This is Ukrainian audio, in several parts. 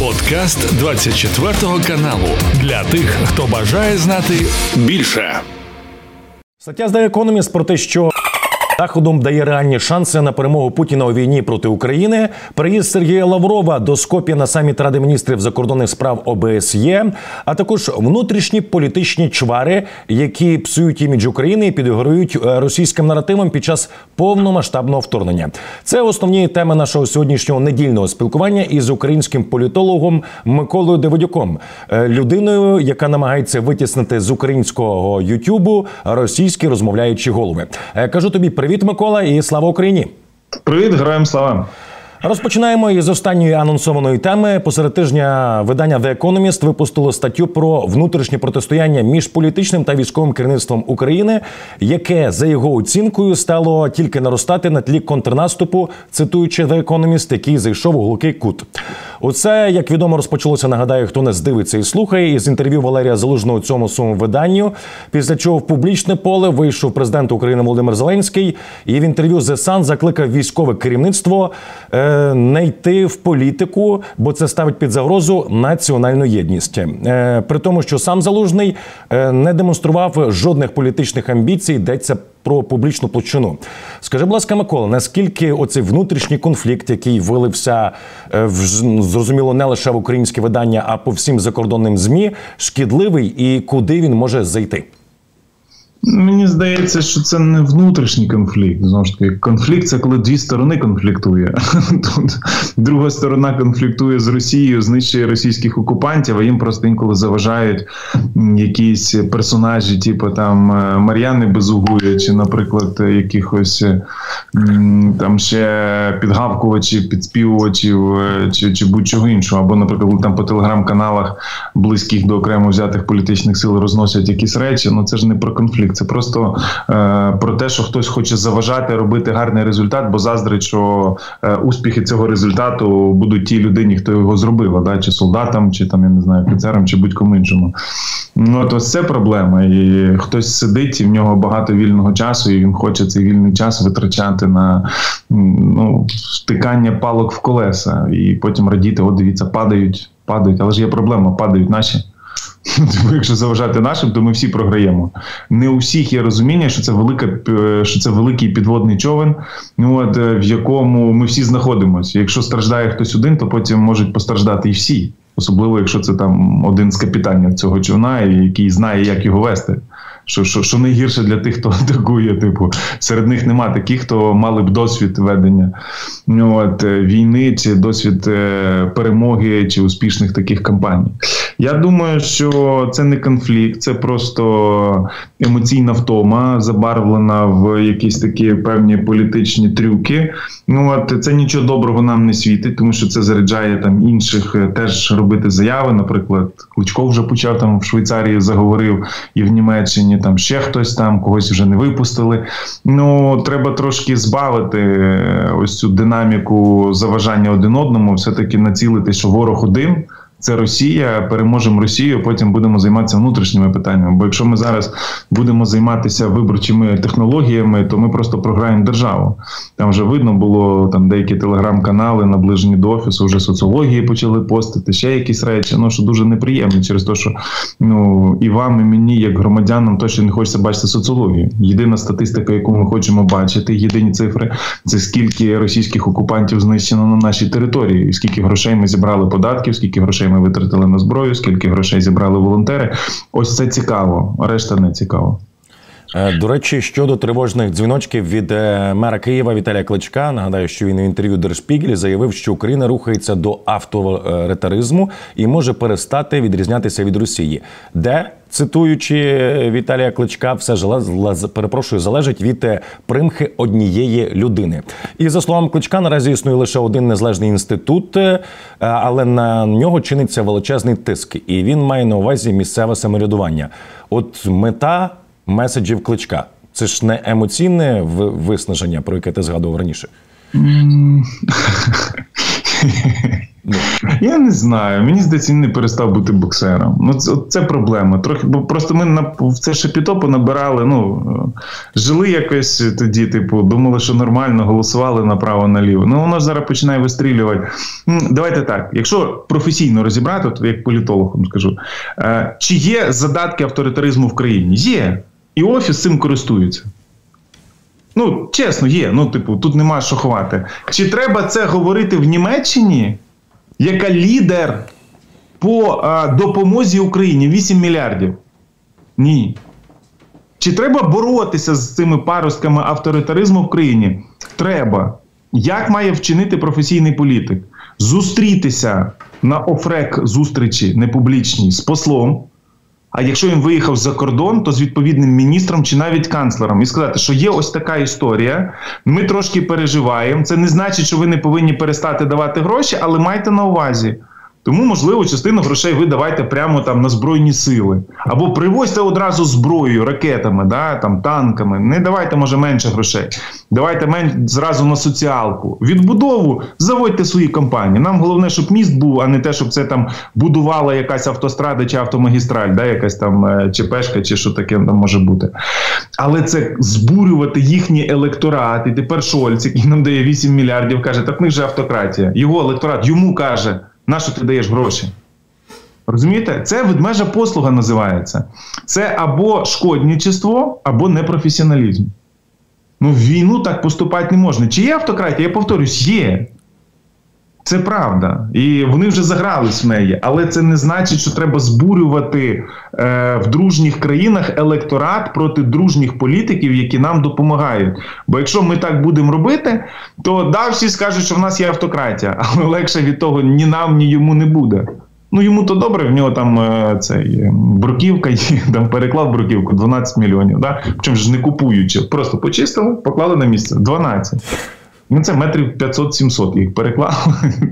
Подкаст 24 каналу для тих, хто бажає знати більше. Стаття The Economist про те, що Заходом дає реальні шанси на перемогу Путіна у війні проти України. Приїзд Сергія Лаврова до Скоп'я на саміт Ради міністрів закордонних справ ОБСЄ, а також внутрішні політичні чвари, які псують імідж України і підіграють е, російським наративом під час повномасштабного вторгнення. Це основні теми нашого сьогоднішнього недільного спілкування із українським політологом Миколою Давидюком, е, людиною, яка намагається витіснити з українського Ютубу російські розмовляючі голови. Е, кажу тобі привіт. Привіт, Микола, і слава Україні! Привіт, героям слава! Розпочинаємо із останньої анонсованої теми. Посеред тижня видання The Economist випустило статтю про внутрішнє протистояння між політичним та військовим керівництвом України, яке за його оцінкою стало тільки наростати на тлі контрнаступу, цитуючи The Economist, який зайшов у глухий кут. Оце, як відомо, розпочалося. Нагадаю, хто не здивиться і слухає із інтерв'ю Валерія Залужного цьому своєму виданню. Після чого в публічне поле вийшов президент України Володимир Зеленський, і в інтерв'ю The Sun закликав військове керівництво. Е, не йти в політику, бо це ставить під загрозу національну єдність. Е, при тому, що сам залужний е, не демонстрував жодних політичних амбіцій, йдеться про публічну площину. Скажи, будь ласка, Микола, наскільки оцей внутрішній конфлікт, який вилився в зрозуміло не лише в українське видання, а по всім закордонним змі, шкідливий і куди він може зайти? Мені здається, що це не внутрішній конфлікт. Знову ж таки, конфлікт це коли дві сторони конфліктує. Тут друга сторона конфліктує з Росією, знищує російських окупантів, а їм просто інколи заважають якісь персонажі, типу там е, Мар'яни Безугуя, чи, наприклад, якихось там ще підгавкувачів, підспівувачів, е, чи чи будь-чого іншого. Або, наприклад, там по телеграм-каналах близьких до окремо взятих політичних сил розносять якісь речі. Ну це ж не про конфлікт конфлікт. Це просто е, про те, що хтось хоче заважати робити гарний результат, бо заздрить, що е, успіхи цього результату будуть тій людині, хто його зробив, да, чи солдатам, чи там я не знаю, офіцерам, чи будь-кому іншому. Ну ось це проблема. І хтось сидить, і в нього багато вільного часу, і він хоче цей вільний час витрачати на ну, втикання палок в колеса, і потім радіти, от дивіться, падають, падають, але ж є проблема, падають наші. Якщо заважати нашим, то ми всі програємо. Не у всіх є розуміння, що це велика, е, що це великий підводний човен, ну от е, в якому ми всі знаходимося. Якщо страждає хтось один, то потім можуть постраждати і всі, особливо якщо це там один з капітанів цього човна, який знає, як його вести що що, що найгірше для тих, хто атакує. Типу, серед них нема таких, хто мали б досвід ведення ну, от, е, війни, чи досвід е, перемоги, чи успішних таких кампаній. Я думаю, що це не конфлікт, це просто емоційна втома, забарвлена в якісь такі певні політичні трюки. Ну от це нічого доброго нам не світить, тому що це заряджає там інших е, теж робити заяви. Наприклад, Кличко вже почав там в Швейцарії заговорив і в Німеччині там ще хтось там, когось вже не випустили. Ну треба трошки збавити е, ось цю динаміку заважання один одному, все таки націлити, що ворог один це Росія, переможемо Росію. Потім будемо займатися внутрішніми питаннями. Бо якщо ми зараз будемо займатися виборчими технологіями, то ми просто програємо державу. Там вже видно було там деякі телеграм-канали, наближені до офісу, вже соціології почали постити, ще якісь речі. Ну що дуже неприємно через те, що ну і вам, і мені, як громадянам, точно не хочеться бачити соціологію. Єдина статистика, яку ми хочемо бачити, єдині цифри це скільки російських окупантів знищено на нашій території, скільки грошей ми зібрали податків, скільки грошей ми витратили на зброю, скільки грошей зібрали волонтери. Ось це цікаво, решта не цікаво. Е, до речі, щодо тривожних дзвіночків від е, мера Києва Віталія Кличка, нагадаю, що він в інтерв'ю Der Spiegel заявив, що Україна рухається до авторитаризму і може перестати відрізнятися від Росії, де цитуючи Віталія Кличка, все перепрошую, залежить від е, примхи однієї людини. І за словами Кличка, наразі існує лише один незалежний інститут, але на нього чиниться величезний тиск, і він має на увазі місцеве самоврядування. От мета меседжів кличка. Це ж не емоційне виснаження, про яке ти згадував раніше. Я не знаю. Мені здається, він не перестав бути боксером. Ну, це, це проблема. Трохи, бо просто ми на в це шепітопу набирали. Ну жили якось тоді, типу, думали, що нормально, голосували направо-наліво. Ну воно зараз починає вистрілювати. Давайте так. Якщо професійно розібрати, то як політолог вам скажу, е, чи є задатки авторитаризму в країні? Є. І офіс цим користується. Ну, чесно, є. Ну, типу, тут нема що ховати. Чи треба це говорити в Німеччині, яка лідер по а, допомозі Україні 8 мільярдів? Ні. Чи треба боротися з цими паростками авторитаризму в країні? Треба. Як має вчинити професійний політик? Зустрітися на офрек зустрічі непублічній з послом. А якщо він виїхав за кордон, то з відповідним міністром чи навіть канцлером і сказати, що є ось така історія, ми трошки переживаємо. Це не значить, що ви не повинні перестати давати гроші, але майте на увазі. Тому, можливо, частину грошей ви давайте прямо там на Збройні сили. Або привозьте одразу зброєю, ракетами, да, там, танками. Не давайте, може, менше грошей. Давайте мен... зразу на соціалку. Відбудову заводьте свої компанії. Нам головне, щоб міст був, а не те, щоб це там будувала якась автострада чи автомагістраль, да, якась там е, ЧПшка чи що таке там може бути. Але це збурювати їхній електорат. І тепер Шольц, який нам дає 8 мільярдів, каже, так в них же автократія. Його електорат йому каже. На що ти даєш гроші? Розумієте? Це ведмежа послуга називається. Це або шкодничество, або непрофесіоналізм. Ну, війну так поступати не можна. Чи є автократія? Я повторюсь, є. Це правда. І вони вже загрались в неї. Але це не значить, що треба збурювати е, в дружніх країнах електорат проти дружніх політиків, які нам допомагають. Бо якщо ми так будемо робити, то да, всі скажуть, що в нас є автократія, але легше від того ні нам, ні йому не буде. Ну йому то добре, в нього там е, цей е, бруківка, є, там переклав бруківку 12 мільйонів. Да? Причому ж не купуючи, просто почистили, поклали на місце 12. Ну, це метрів 500-700 їх переклали.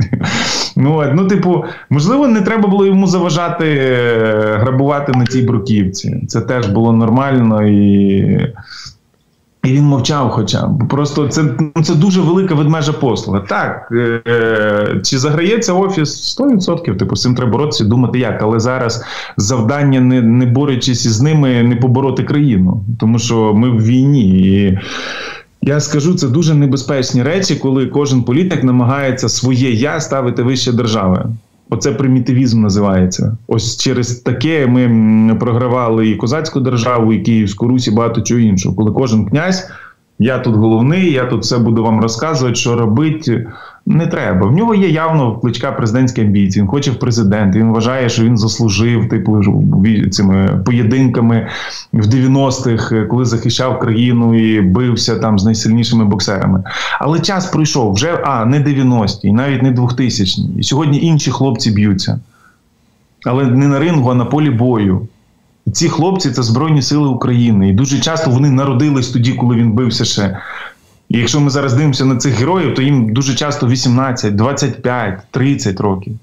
ну, ну, типу, можливо, не треба було йому заважати е, грабувати на цій бруківці. Це теж було нормально і. І він мовчав, хоча б просто це ну, це дуже велика ведмежа послуга. Так е, чи заграється офіс 100%, Типу з цим треба боротися, думати як, але зараз завдання не не борючись із ними, не побороти країну, тому що ми в війні і. Я скажу, це дуже небезпечні речі, коли кожен політик намагається своє я ставити вище держави. Оце примітивізм називається. Ось через таке ми програвали і козацьку державу, і Київську Русь, і багато чого іншого. Коли кожен князь, я тут головний, я тут все буду вам розказувати, що робити не треба. В нього є явно кличка президентські амбіції. Він хоче в президент. Він вважає, що він заслужив типу цими поєдинками в 90-х, коли захищав країну і бився там з найсильнішими боксерами. Але час пройшов вже а не 90-ті, навіть не 2000-ті. І сьогодні інші хлопці б'ються, але не на рингу, а на полі бою. Ці хлопці це Збройні Сили України. І дуже часто вони народились тоді, коли він бився ще і якщо ми зараз дивимося на цих героїв, то їм дуже часто 18, 25, 30 років.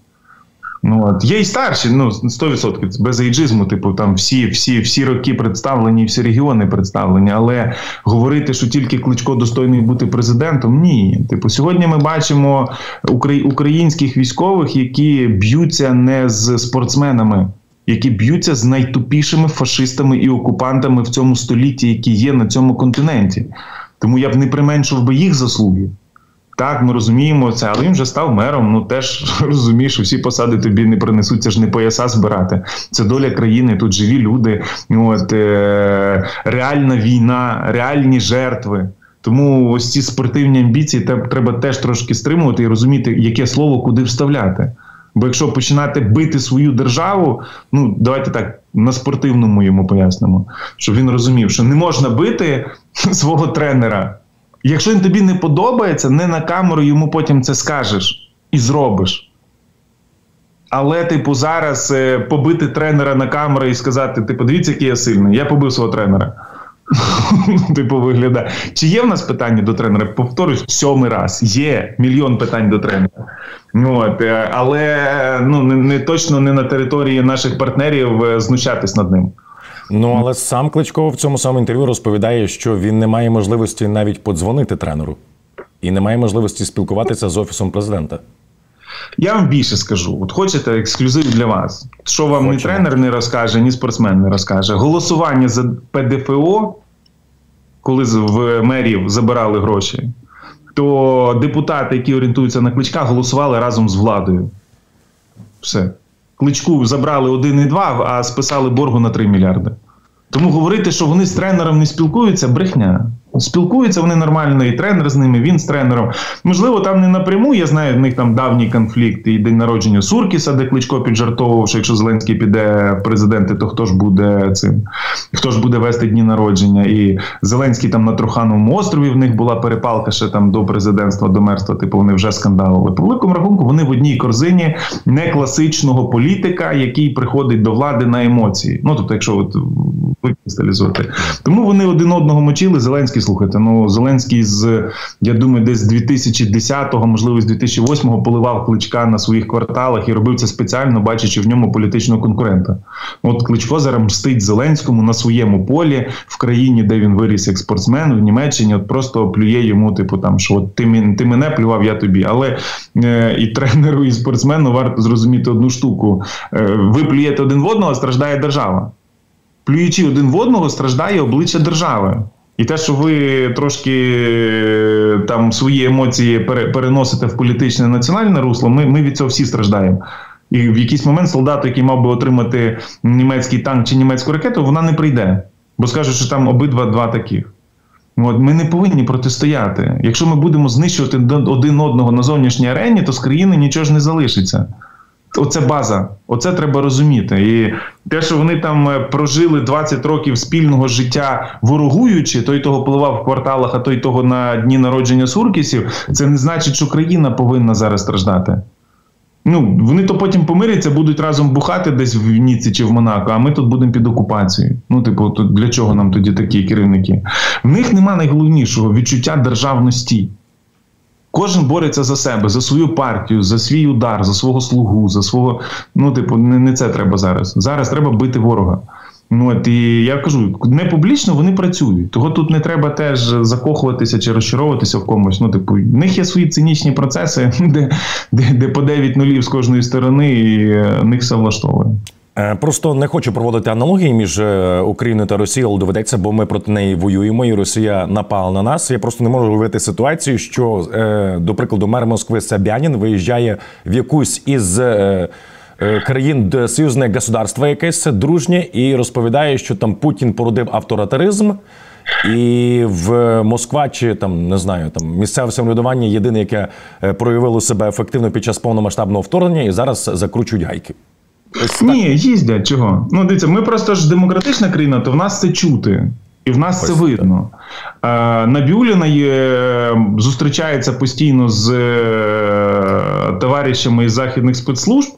Ну, от. Є і старші, ну, 100%, без ейджизму, типу, там всі всі, всі роки представлені, всі регіони представлені. Але говорити, що тільки Кличко достойний бути президентом, ні. Типу, сьогодні ми бачимо українських військових, які б'ються не з спортсменами, які б'ються з найтупішими фашистами і окупантами в цьому столітті, які є на цьому континенті. Тому я б не применшив би їх заслуги. Так, ми розуміємо це, але він вже став мером. Ну теж розумієш, що всі посади тобі не принесуть, це ж не пояса збирати. Це доля країни, тут живі люди, от, е, реальна війна, реальні жертви. Тому ось ці спортивні амбіції треба теж трошки стримувати і розуміти, яке слово куди вставляти. Бо якщо починати бити свою державу, ну давайте так на спортивному йому пояснимо, щоб він розумів, що не можна бити свого тренера. Якщо він тобі не подобається, не на камеру йому потім це скажеш і зробиш. Але, типу, зараз е, побити тренера на камеру і сказати: ти подивіться, який я сильний, я побив свого тренера. Типу, виглядає. Чи є в нас питання до тренера? Повторюсь, сьомий раз. Є мільйон питань до тренера. От, е, Але ну, не, не точно не на території наших партнерів е, знущатись над ним. Ну, але сам Кличко в цьому самому інтерв'ю розповідає, що він не має можливості навіть подзвонити тренеру і не має можливості спілкуватися з офісом президента. Я вам більше скажу. От хочете ексклюзив для вас. Що вам ні тренер не розкаже, ні спортсмен не розкаже. Голосування за ПДФО, коли в мерів забирали гроші, то депутати, які орієнтуються на кличка, голосували разом з владою. Все. Кличку забрали 1,2, а списали боргу на 3 мільярди. Тому говорити, що вони з тренером не спілкуються, брехня. Спілкуються вони нормально, і тренер з ними, він з тренером. Можливо, там не напряму. Я знаю, в них там давній конфлікт і день народження Суркіса, де Кличко піджартовував, що якщо Зеленський піде в президенти, то хто ж буде цим? Хто ж буде вести дні народження? І Зеленський там на Трухановому острові в них була перепалка ще там до президентства, до мерства. Типу вони вже скандалили. По великому рахунку вони в одній корзині не класичного політика, який приходить до влади на емоції. Ну тобто, якщо от викристалізувати, тому вони один одного мочили. Зеленський слухайте, ну Зеленський з я думаю, десь з 2010-го, можливо, з 2008-го поливав кличка на своїх кварталах і робив це спеціально, бачачи в ньому політичного конкурента. От Кличко зараз мстить Зеленському на своєму полі в країні, де він виріс як спортсмен в Німеччині. От просто плює йому, типу, там що от ти ти мене плював, я тобі. Але е, і тренеру, і спортсмену варто зрозуміти одну штуку: е, ви плюєте один в одного, страждає держава. Плюючи один в одного, страждає обличчя держави. І те, що ви трошки е, там свої емоції переносите в політичне національне русло, ми ми від цього всі страждаємо. І в якийсь момент солдат, який мав би отримати німецький танк чи німецьку ракету, вона не прийде. Бо скажуть, що там обидва два таких. От, Ми не повинні протистояти. Якщо ми будемо знищувати один одного на зовнішній арені, то з країни нічого ж не залишиться. Оце база, оце треба розуміти. І те, що вони там е, прожили 20 років спільного життя ворогуючи, той того пливав в кварталах, а той того на дні народження Суркісів, це не значить, що країна повинна зараз страждати. Ну, вони то потім помиряться, будуть разом бухати десь в Ніці чи в Монако, а ми тут будемо під окупацією. Ну, типу, то для чого нам тоді такі керівники? В них нема найголовнішого відчуття державності. Кожен бореться за себе, за свою партію, за свій удар, за свого слугу, за свого. Ну, типу, не не це треба зараз. Зараз треба бити ворога. Ну от і я кажу, не публічно вони працюють. Того тут не треба теж закохуватися чи розчаровуватися в комусь. Ну, типу, в них є свої цинічні процеси, де де, де по 9 нулів з кожної сторони, і е, них все влаштовує. Е, просто не хочу проводити аналогії між е, Україною та Росією, але доведеться, бо ми проти неї воюємо, і Росія напала на нас. Я просто не можу уявити ситуацію, що, е, до прикладу, мер Москви Сабянін виїжджає в якусь із. Країн союзне государство якесь дружнє і розповідає, що там Путін породив авторитаризм, і в Москва чи там не знаю, там місцеве самоврядування єдине, яке проявило себе ефективно під час повномасштабного вторгнення, і зараз закручують гайки. Ні, їздять чого. Ну, дивіться, ми просто ж демократична країна, то в нас це чути. І в нас Ось, це видно. Е, Набюліна є, зустрічається постійно з е, товаришами із західних спецслужб,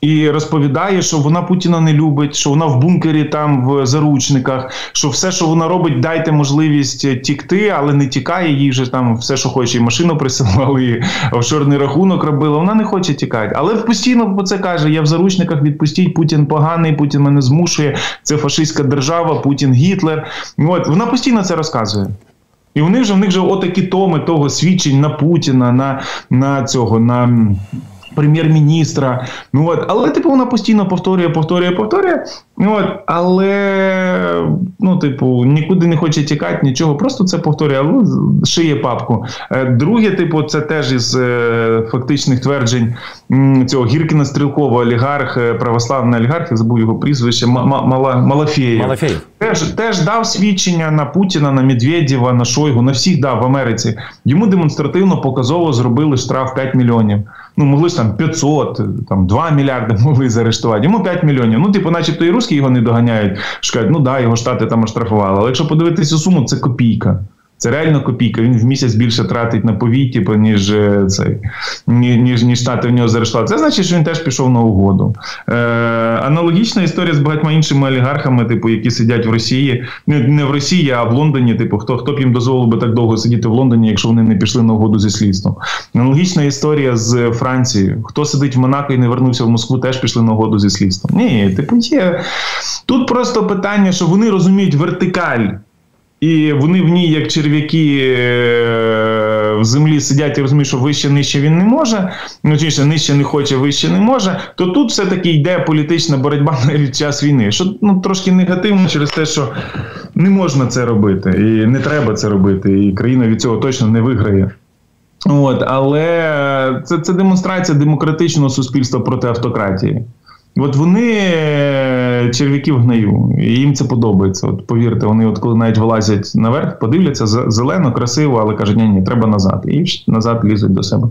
і розповідає, що вона Путіна не любить, що вона в бункері там в заручниках, що все, що вона робить, дайте можливість тікти, але не тікає. Їй вже там все, що хоче, і машину присилали, і офшорний рахунок робила. Вона не хоче тікати. Але постійно це каже: я в заручниках відпустіть, Путін поганий, Путін мене змушує. Це фашистська держава, Путін Гітлер. От вона постійно це розказує. І вони вже в них вже отакі томи того свідчень на Путіна, на, на цього на прем'єр-міністра. Ну от, але типу вона постійно повторює, повторює, повторює. Ну, от, але ну, типу, нікуди не хоче тікати, нічого. Просто це повторює, але шиє папку. Е, друге, типу, це теж із е, фактичних тверджень цього Гіркіна Стрілкова, олігарх, е, православний олігарх, я забув його прізвище, Малафєєв. Малафєєв. Теж теж дав свідчення на Путіна, на Медведєва, на Шойгу, на всіх дав в Америці. Йому демонстративно показово зробили штраф 5 мільйонів. Ну, могли ж там 500, там 2 мільярди могли заарештувати. Йому 5 мільйонів. Ну, типу, начебто і русські його не доганяють. Шукають, ну да, його штати там оштрафували. Але якщо подивитися суму, це копійка. Це реально копійка. Він в місяць більше тратить на повій, типу, ніж е, цей ніж ніж штати в нього заарештували. Це значить, що він теж пішов на угоду. Е, Аналогічна історія з багатьма іншими олігархами, типу, які сидять в Росії, не в Росії, а в Лондоні. Типу, хто хто б їм дозволив би так довго сидіти в Лондоні, якщо вони не пішли на угоду зі слідством. Аналогічна історія з Францією. Хто сидить в Монако і не вернувся в Москву, теж пішли на угоду зі слідством. Ні, типу, є тут просто питання, що вони розуміють вертикаль І вони в ній, як черв'яки е, в землі сидять і розуміють, що вище нижче він не може, ну точніше, нижче не хоче, вище не може. То тут все-таки йде політична боротьба на час війни. Що ну трошки негативно через те, що не можна це робити, і не треба це робити. І країна від цього точно не виграє. От, але це, це демонстрація демократичного суспільства проти автократії. От вони е, черв'яки в гнаю, і їм це подобається. От повірте, вони, от коли навіть вилазять наверх, подивляться зелено, красиво, але кажуть, ні, ні, треба назад. І назад лізуть до себе.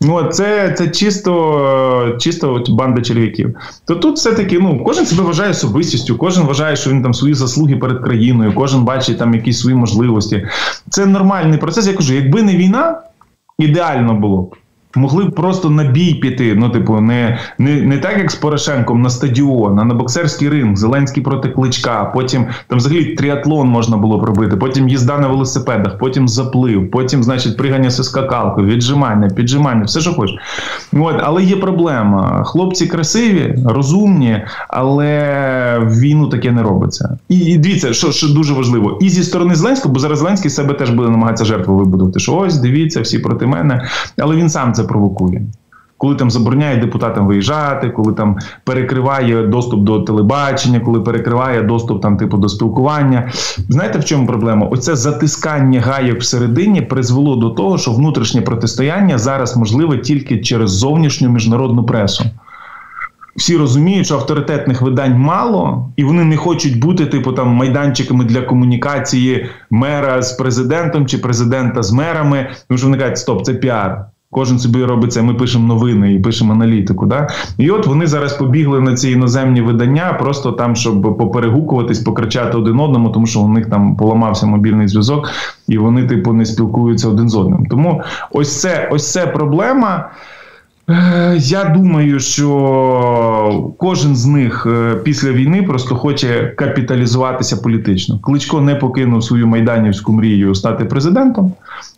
Ну от це це чисто чисто от банда черв'яків. То тут все-таки ну, кожен себе вважає особистістю, кожен вважає, що він там свої заслуги перед країною, кожен бачить там якісь свої можливості. Це нормальний процес. Я кажу, якби не війна, ідеально було б. Могли б просто на бій піти. Ну, типу, не не, не так, як з Порошенком на стадіон, а на боксерський ринг, Зеленський проти кличка. Потім там взагалі тріатлон можна було б робити, потім їзда на велосипедах, потім заплив, потім, значить, пригання зі скакалкою, віджимання, піджимання, все що хочеш. От, але є проблема. Хлопці красиві, розумні, але війну таке не робиться. І, і дивіться, що що дуже важливо, і зі сторони Зеленського, бо зараз Зеленський себе теж буде намагатися жертву вибудувати. Що ось дивіться, всі проти мене, але він сам це провокує. Коли там забороняє депутатам виїжджати, коли там перекриває доступ до телебачення, коли перекриває доступ там типу до спілкування. Знаєте в чому проблема? Оце затискання гаєк всередині призвело до того, що внутрішнє протистояння зараз можливе тільки через зовнішню міжнародну пресу. Всі розуміють, що авторитетних видань мало, і вони не хочуть бути, типу, там майданчиками для комунікації мера з президентом чи президента з мерами. Тому що вони кажуть, стоп, це піар. Кожен собі робить це, ми пишемо новини і пишемо аналітику. Да? І от вони зараз побігли на ці іноземні видання, просто там, щоб поперегукуватись, покричати один одному, тому що у них там поламався мобільний зв'язок, і вони, типу, не спілкуються один з одним. Тому ось це ось це проблема. Е, я думаю, що кожен з них е, після війни просто хоче капіталізуватися політично. Кличко не покинув свою майданівську мрію стати президентом.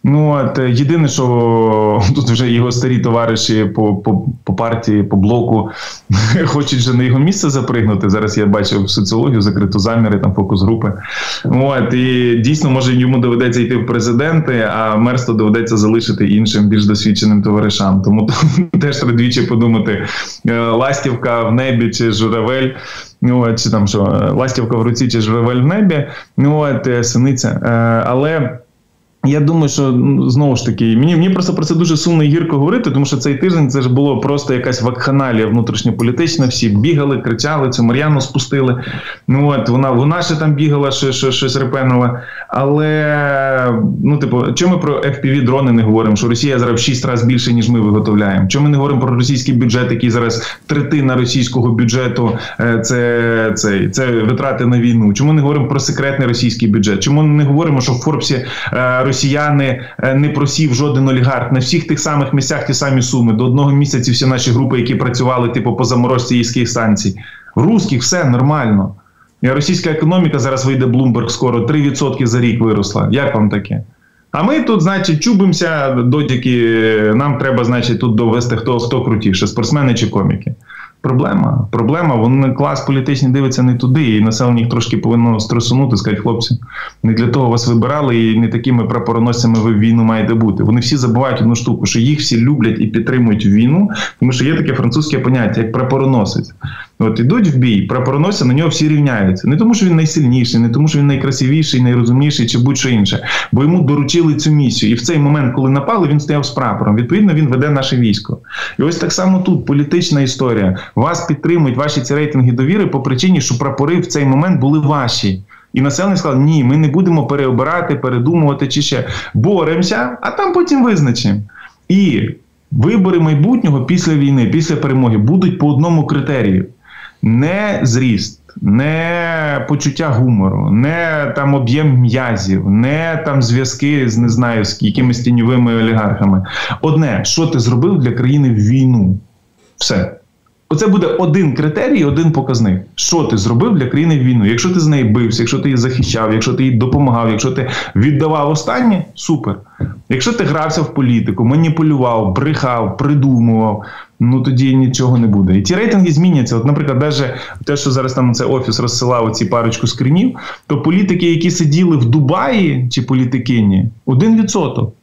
Ну от е, єдине, що тут вже його старі товариші по по, по партії, по блоку хочуть вже на його місце запригнути. Зараз я бачив соціологію, закриту заміри, там фокус групи. От і дійсно може йому доведеться йти в президенти, а мерство доведеться залишити іншим більш досвідченим товаришам. Тому теж треба двічі подумати: е, ластівка в небі чи журавель. Ну, чи там що, е, ластівка в руці чи журавель в небі, ну от синиця. Але. Я думаю, що ну, знову ж таки, мені мені просто про це дуже сумно і гірко говорити, тому що цей тиждень це ж було просто якась вакханалія внутрішньополітична. Всі бігали, кричали, цю Мар'яну спустили. Ну от вона вона ще там бігала, що, що щось репенула. Але ну, типу, чому ми про fpv дрони не говоримо? Що Росія зараз в 6 разів більше, ніж ми виготовляємо? Чому ми не говоримо про російський бюджет, який зараз третина російського бюджету е, це, це, це витрати на війну? Чому не говоримо про секретний російський бюджет? Чому не говоримо, що в Форбсі е, росіяни е, не просів жоден олігарх на всіх тих самих місцях ті самі суми до одного місяці всі наші групи, які працювали типу по заморозці їських станцій. В русських все нормально. Російська економіка зараз вийде Блумберг скоро 3% за рік виросла. Як вам таке? А ми тут, значить, чубимося дотики. Нам треба, значить, тут довести хто хто крутіше, спортсмени чи коміки. Проблема. Проблема. Вони клас політичний дивиться не туди, і населення їх трошки повинно стресунути, сказати, хлопці, не для того вас вибирали, і не такими прапороносцями ви в війну маєте бути. Вони всі забувають одну штуку, що їх всі люблять і підтримують війну, тому що є таке французьке поняття, як прапороносець. От ідуть в бій, прапороносця, на нього всі рівняються. Не тому, що він найсильніший, не тому, що він найкрасивіший, найрозумніший чи будь-що інше, бо йому доручили цю місію. І в цей момент, коли напали, він стояв з прапором. Відповідно, він веде наше військо. І ось так само тут політична історія. Вас підтримують ваші ці рейтинги довіри по причині, що прапори в цей момент були ваші. І населення сказало, ні, ми не будемо переобирати, передумувати чи ще боремося, а там потім визначимо. І вибори майбутнього після війни, після перемоги будуть по одному критерію не зріст, не почуття гумору, не там об'єм м'язів, не там зв'язки з не знаю з якимись тіньовими олігархами. Одне, що ти зробив для країни в війну? Все. Оце буде один критерій, один показник. Що ти зробив для країни в війну? Якщо ти з нею бився, якщо ти її захищав, якщо ти їй допомагав, якщо ти віддавав останнє, супер. Якщо ти грався в політику, маніпулював, брехав, придумував, ну тоді нічого не буде. І ті рейтинги зміняться. От, наприклад, навіть те, що зараз там цей офіс розсилав ці парочку скринів, то політики, які сиділи в Дубаї чи політикині, один відсоток.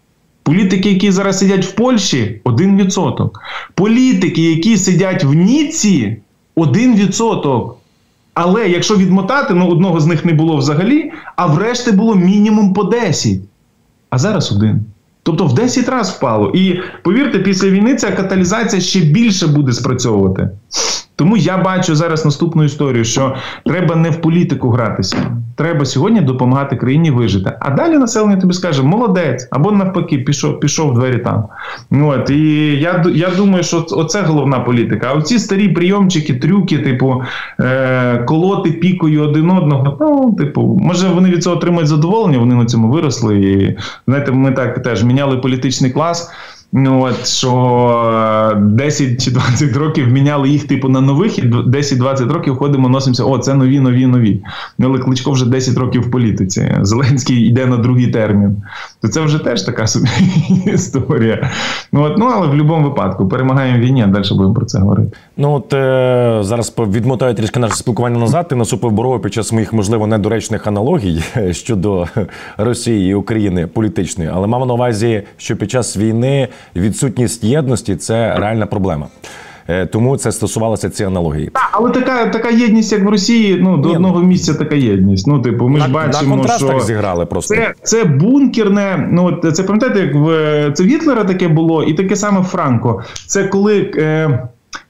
Політики, які зараз сидять в Польщі, 1%. Політики, які сидять в Ніці, 1%. Але якщо відмотати, ну одного з них не було взагалі, а врешті було мінімум по 10. А зараз один. Тобто в 10 разів впало. І повірте, після війни ця каталізація ще більше буде спрацьовувати. Тому я бачу зараз наступну історію, що треба не в політику гратися. Треба сьогодні допомагати країні вижити. А далі населення тобі скаже, молодець, або навпаки, пішов пішов в двері там. От, І я я думаю, що оце головна політика. А оці старі прийомчики, трюки, типу, е, колоти пікою один одного. Ну, типу, може вони від цього отримують задоволення, вони на цьому виросли. І знаєте, ми так теж міняли політичний клас. Ну от що 10 е, чи 20 років міняли їх типу на нових, і 10-20 років ходимо, носимося. О, це нові, нові, нові. Ну, але Кличко вже 10 років в політиці. Зеленський йде на другий термін. То це вже теж така собі історія. Ну от, ну але в будь-якому випадку перемагаємо війні, а далі будемо про це говорити. Ну от е, зараз відмотаю трішки наше спілкування назад. Ти насупив Борова під час моїх можливо недоречних аналогій щодо Росії і України політичної, але мав на увазі, що під час війни відсутність єдності це реальна проблема. Е, тому це стосувалося ці аналогії. Так, але така така єдність, як в Росії, ну до Ні, одного ну, місця така єдність. Ну, типу, ми на, ж бачимо, на що так зіграли просто це це бункерне. Ну це пам'ятаєте, як в це в Гітлера таке було, і таке саме Франко. Це коли е,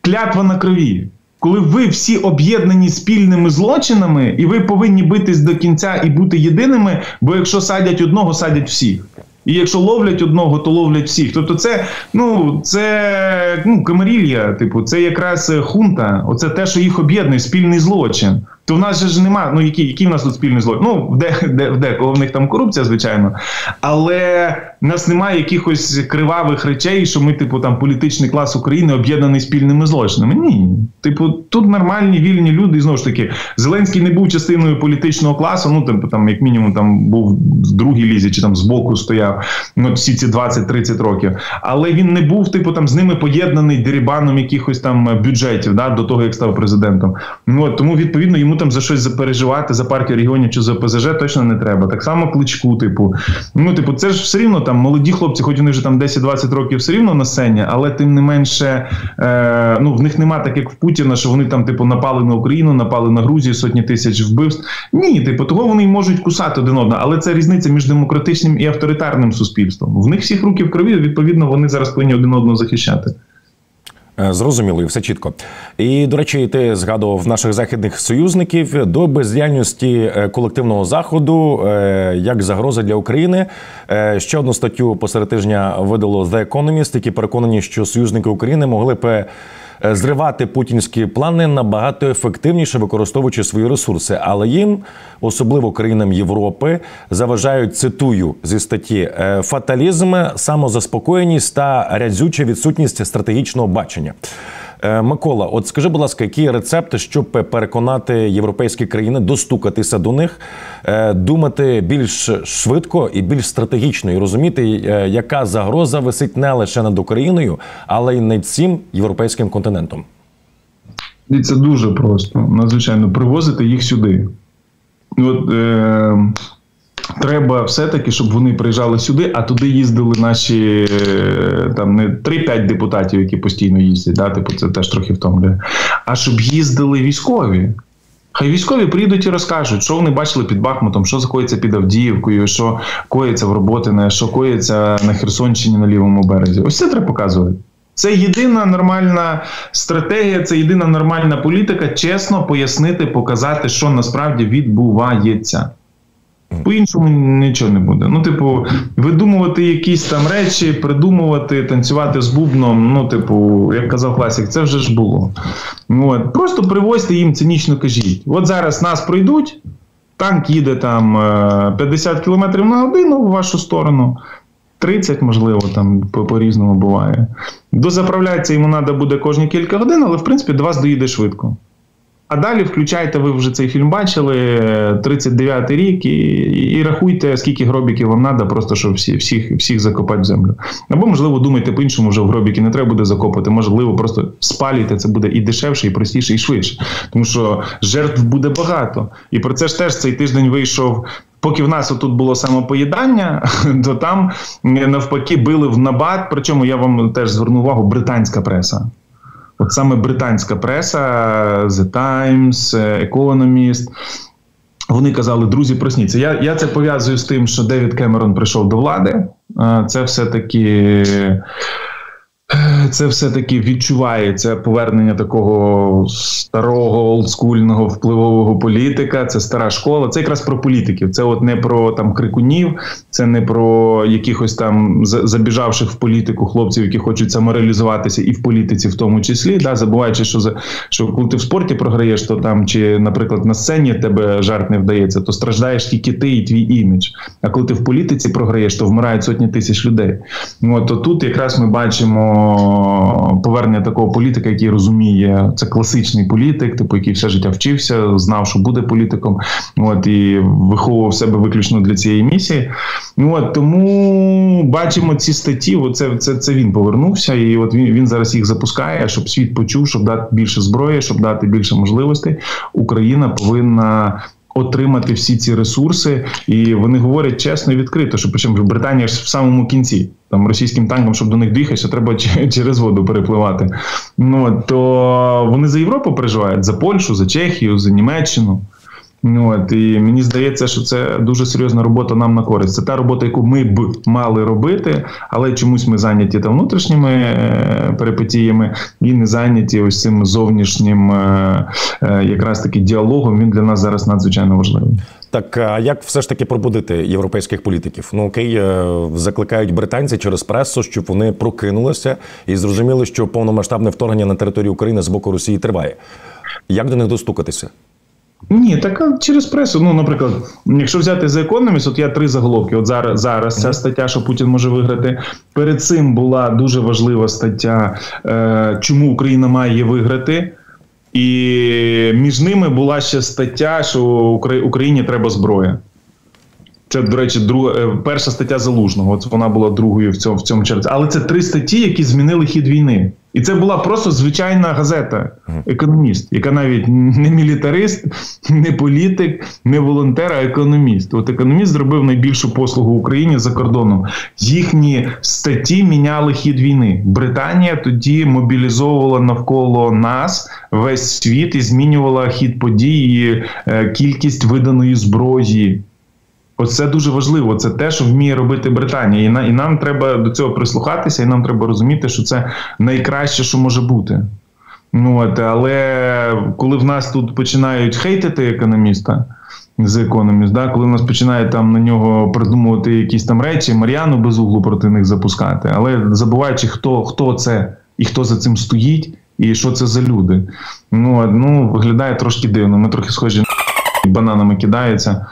клятва на крові. Коли ви всі об'єднані спільними злочинами, і ви повинні битись до кінця і бути єдиними, бо якщо садять одного, садять всіх. І якщо ловлять одного, то ловлять всіх. Тобто, це ну це ну камарілья, типу, це якраз хунта. Оце те, що їх об'єднує, спільний злочин то в нас же ж немає. Ну які які в нас тут спільний злочин? Ну де де, де коли в них там корупція, звичайно, але в нас немає якихось кривавих речей, що ми, типу, там політичний клас України об'єднаний спільними злочинами. Ні, типу, тут нормальні вільні люди. І знову ж таки, Зеленський не був частиною політичного класу. Ну типу, там, як мінімум, там був в другій лізі, чи там збоку стояв ну, всі ці 20-30 років. Але він не був, типу, там з ними поєднаний дерибаном якихось там бюджетів да, до того, як став президентом. Ну тому відповідно йому там за щось запереживати за партію регіонів чи за ПЗЖ точно не треба. Так само кличку, типу, ну типу, це ж все рівно там молоді хлопці, хоч вони вже там 10-20 років все рівно на сцені, але тим не менше, е, ну в них нема так, як в Путіна, що вони там, типу, напали на Україну, напали на Грузію, сотні тисяч вбивств. Ні, типу, того вони й можуть кусати один одного, але це різниця між демократичним і авторитарним суспільством. В них всіх руки в крові, відповідно, вони зараз повинні один одного захищати. Е, зрозуміло, і все чітко. І до речі, ти згадував наших західних союзників до бездіяльності е, колективного заходу е, як загроза для України. Ще одну статтю посеред тижня видало The Economist, які переконані, що союзники України могли б зривати путінські плани набагато ефективніше використовуючи свої ресурси, але їм, особливо країнам Європи, заважають цитую зі статті «Е, фаталізм, самозаспокоєність та рядзюча відсутність стратегічного бачення. Е, Микола, от скажи, будь ласка, які рецепти, щоб переконати європейські країни достукатися до них, е, думати більш швидко і більш стратегічно, і розуміти, е, яка загроза висить не лише над Україною, але й над всім європейським континентом? І це дуже просто надзвичайно привозити їх сюди. От, е, Треба все-таки, щоб вони приїжджали сюди, а туди їздили наші е, там не 3-5 депутатів, які постійно їздять. да, Типу, це теж трохи втомлює. А щоб їздили військові. Хай військові приїдуть і розкажуть, що вони бачили під Бахмутом, що заходиться під Авдіївкою, що коїться в Роботине, що коїться на Херсонщині на лівому березі. Ось це треба показувати. Це єдина нормальна стратегія, це єдина нормальна політика. Чесно пояснити, показати, що насправді відбувається. По-іншому нічого не буде. Ну, типу, видумувати якісь там речі, придумувати, танцювати з бубном. Ну, типу, як казав класик, це вже ж було. От. Просто привозьте їм цинічно кажіть. От зараз нас пройдуть, танк їде там 50 е, км на годину в вашу сторону. 30, можливо, там по різному буває. Дозаправляється йому треба буде кожні кілька годин, але в принципі до вас доїде швидко. А далі включайте, ви вже цей фільм бачили, 39-й рік, і і рахуйте, скільки гробіків вам треба, просто щоб всі, всіх всіх закопати в землю. Або, можливо, думайте по-іншому, вже в гробіки не треба буде закопати. Можливо, просто спалюйте, це буде і дешевше, і простіше, і швидше. Тому що жертв буде багато. І про це ж теж цей тиждень вийшов. Поки в нас тут було самопоїдання, то там навпаки били в набат. Причому я вам теж зверну увагу британська преса. От саме британська преса, The Times, Economist, вони казали, друзі, просніться. Я я це пов'язую з тим, що Девід Кемерон прийшов до влади. Це все-таки це все-таки відчувається повернення такого старого олдскульного впливового політика. Це стара школа. Це якраз про політиків. Це от не про там крикунів, це не про якихось там забіжавших в політику хлопців, які хочуть самореалізуватися, і в політиці, в тому числі. Да, Забуваючи, що за що коли ти в спорті програєш, то там чи, наприклад, на сцені тебе жарт не вдається, то страждаєш тільки ти і твій імідж. А коли ти в політиці програєш, то вмирають сотні тисяч людей. От то тут якраз ми бачимо повернення такого політика, який розуміє, це класичний політик, типу який все життя вчився, знав, що буде політиком, от і виховував себе виключно для цієї місії. От тому бачимо ці статті. Оце це, це він повернувся, і от він він зараз їх запускає, щоб світ почув, щоб дати більше зброї, щоб дати більше можливостей. Україна повинна отримати всі ці ресурси, і вони говорять чесно і відкрито, що причому Британія ж в самому кінці там російським танкам, щоб до них доїхати, треба через воду перепливати. Ну то вони за Європу переживають за Польщу, за Чехію, за Німеччину. Ну, от, І мені здається, що це дуже серйозна робота нам на користь. Це та робота, яку ми б мали робити, але чомусь ми зайняті там внутрішніми е, перипетіями і не зайняті ось цим зовнішнім е, е, якраз таки діалогом. Він для нас зараз надзвичайно важливий. Так а як все ж таки пробудити європейських політиків? Ну окей, закликають британці через пресу, щоб вони прокинулися і зрозуміли, що повномасштабне вторгнення на територію України з боку Росії триває. Як до них достукатися? Ні, так через пресу. Ну, наприклад, якщо взяти за Economist, от я три заголовки. От зараз зараз ця стаття, що Путін може виграти. Перед цим була дуже важлива стаття, е, чому Україна має виграти. І між ними була ще стаття, що Україні треба зброя. Це, до речі, друга е, перша стаття залужного. От вона була другою в цьому в цьому черзі. Але це три статті, які змінили хід війни. І це була просто звичайна газета, економіст, яка навіть не мілітарист, не політик, не волонтер, а економіст. От економіст зробив найбільшу послугу Україні за кордоном. Їхні статті міняли хід війни. Британія тоді мобілізовувала навколо нас весь світ і змінювала хід подій, е, кількість виданої зброї. Оце дуже важливо. Це те, що вміє робити Британія, і на і нам треба до цього прислухатися, і нам треба розуміти, що це найкраще, що може бути. Ну от, але коли в нас тут починають хейтити економіста з економіст, да, коли в нас починають там на нього придумувати якісь там речі, Мар'яну без углу проти них запускати, але забуваючи, хто хто це і хто за цим стоїть, і що це за люди. Ну, ну виглядає трошки дивно. Ми трохи схожі на бананами кидаються.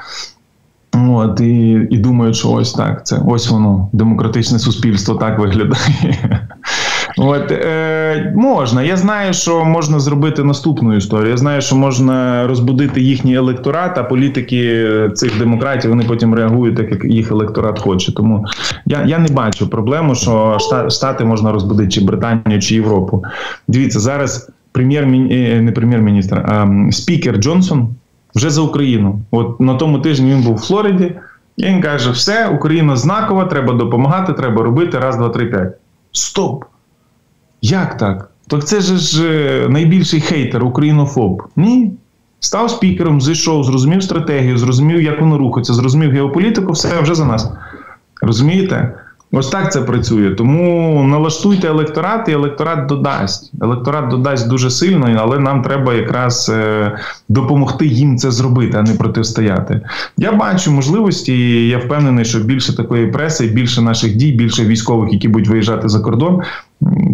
От, І і думають, що ось так. Це ось воно, демократичне суспільство так виглядає. От, е, Можна. Я знаю, що можна зробити наступну історію. Я знаю, що можна розбудити їхній електорат, а політики цих демократів вони потім реагують, так як їх електорат хоче. Тому я я не бачу проблему, що Штати можна розбудити чи Британію, чи Європу. Дивіться, зараз прем'єр е, не прем'єр-міністр, а спікер Джонсон вже за Україну. От на тому тижні він був у Флориді, і він каже: все, Україна знакова, треба допомагати, треба робити. Раз, два, три, п'ять. Стоп! Як так? Так це ж е, найбільший хейтер, українофоб. Ні. Став спікером, зайшов, зрозумів стратегію, зрозумів, як воно рухається, зрозумів геополітику, все вже за нас. Розумієте? Ось так це працює. Тому налаштуйте електорат, і електорат додасть. Електорат додасть дуже сильно, але нам треба якраз е, допомогти їм це зробити, а не протистояти. Я бачу можливості, і я впевнений, що більше такої преси, більше наших дій, більше військових, які будуть виїжджати за кордон,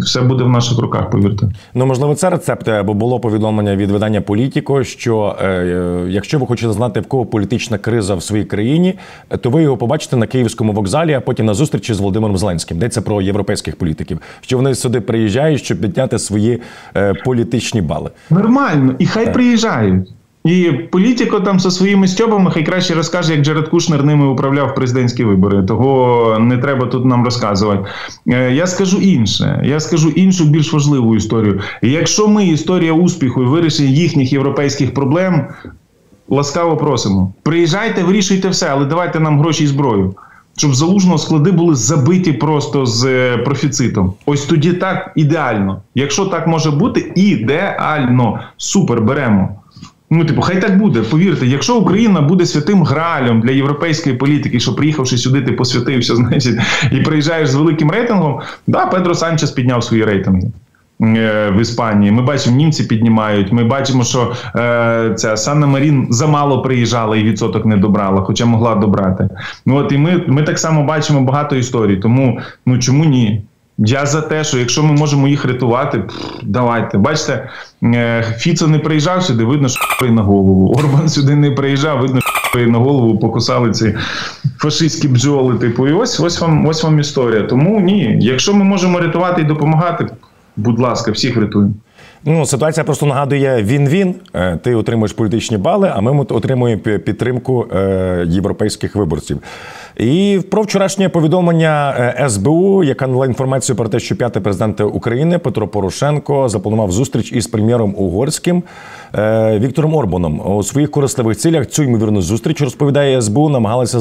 все буде в наших руках, повірте. Ну можливо, це рецепт, бо було повідомлення від видання Політіко, що е, е, якщо ви хочете знати, в кого політична криза в своїй країні, то ви його побачите на київському вокзалі, а потім на зустрічі з Володимиром Зеленським. Йдеться про європейських політиків, що вони сюди приїжджають, щоб підняти свої е, політичні бали. Нормально, і хай так. приїжджають. І політико там зі своїми стьобами хай краще розкаже, як Джеред Кушнер ними управляв президентські вибори. Того не треба тут нам розказувати. Е, я скажу інше. Я скажу іншу більш важливу історію. Якщо ми історія успіху і вирішення їхніх європейських проблем, ласкаво просимо. Приїжджайте, вирішуйте все, але давайте нам гроші і зброю. Щоб залужного склади були забиті просто з е, профіцитом. Ось тоді так ідеально. Якщо так може бути, ідеально. Супер беремо. Ну, типу, хай так буде. Повірте, якщо Україна буде святим гралем для європейської політики, що приїхавши сюди, ти посвятився, значить, і приїжджаєш з великим рейтингом, да, Педро Санчес підняв свої рейтинги. Е, в Іспанії ми бачимо, німці піднімають. Ми бачимо, що е, ця Санна Марін замало приїжджала і відсоток не добрала, хоча могла добрати. Ну от і ми ми так само бачимо багато історій. Тому ну чому ні? Я за те, що якщо ми можемо їх рятувати, пф, давайте. Бачите, е, Фіцо не приїжджав сюди, видно, що на голову. Орбан сюди не приїжджав, видно, що на голову покусали ці фашистські бджоли. Типу, і ось ось вам ось вам історія. Тому ні, якщо ми можемо рятувати і допомагати, будь ласка, всіх рятуємо. Ну, ситуація просто нагадує він-він. Е, ти отримуєш політичні бали, а ми отримуємо підтримку е, європейських виборців. І про вчорашнє повідомлення е, СБУ, яка надала інформацію про те, що п'ятий президент України Петро Порошенко запланував зустріч із прем'єром угорським Віктором Орбаном у своїх корисливих цілях. Цю ймовірну зустріч розповідає СБУ, намагалася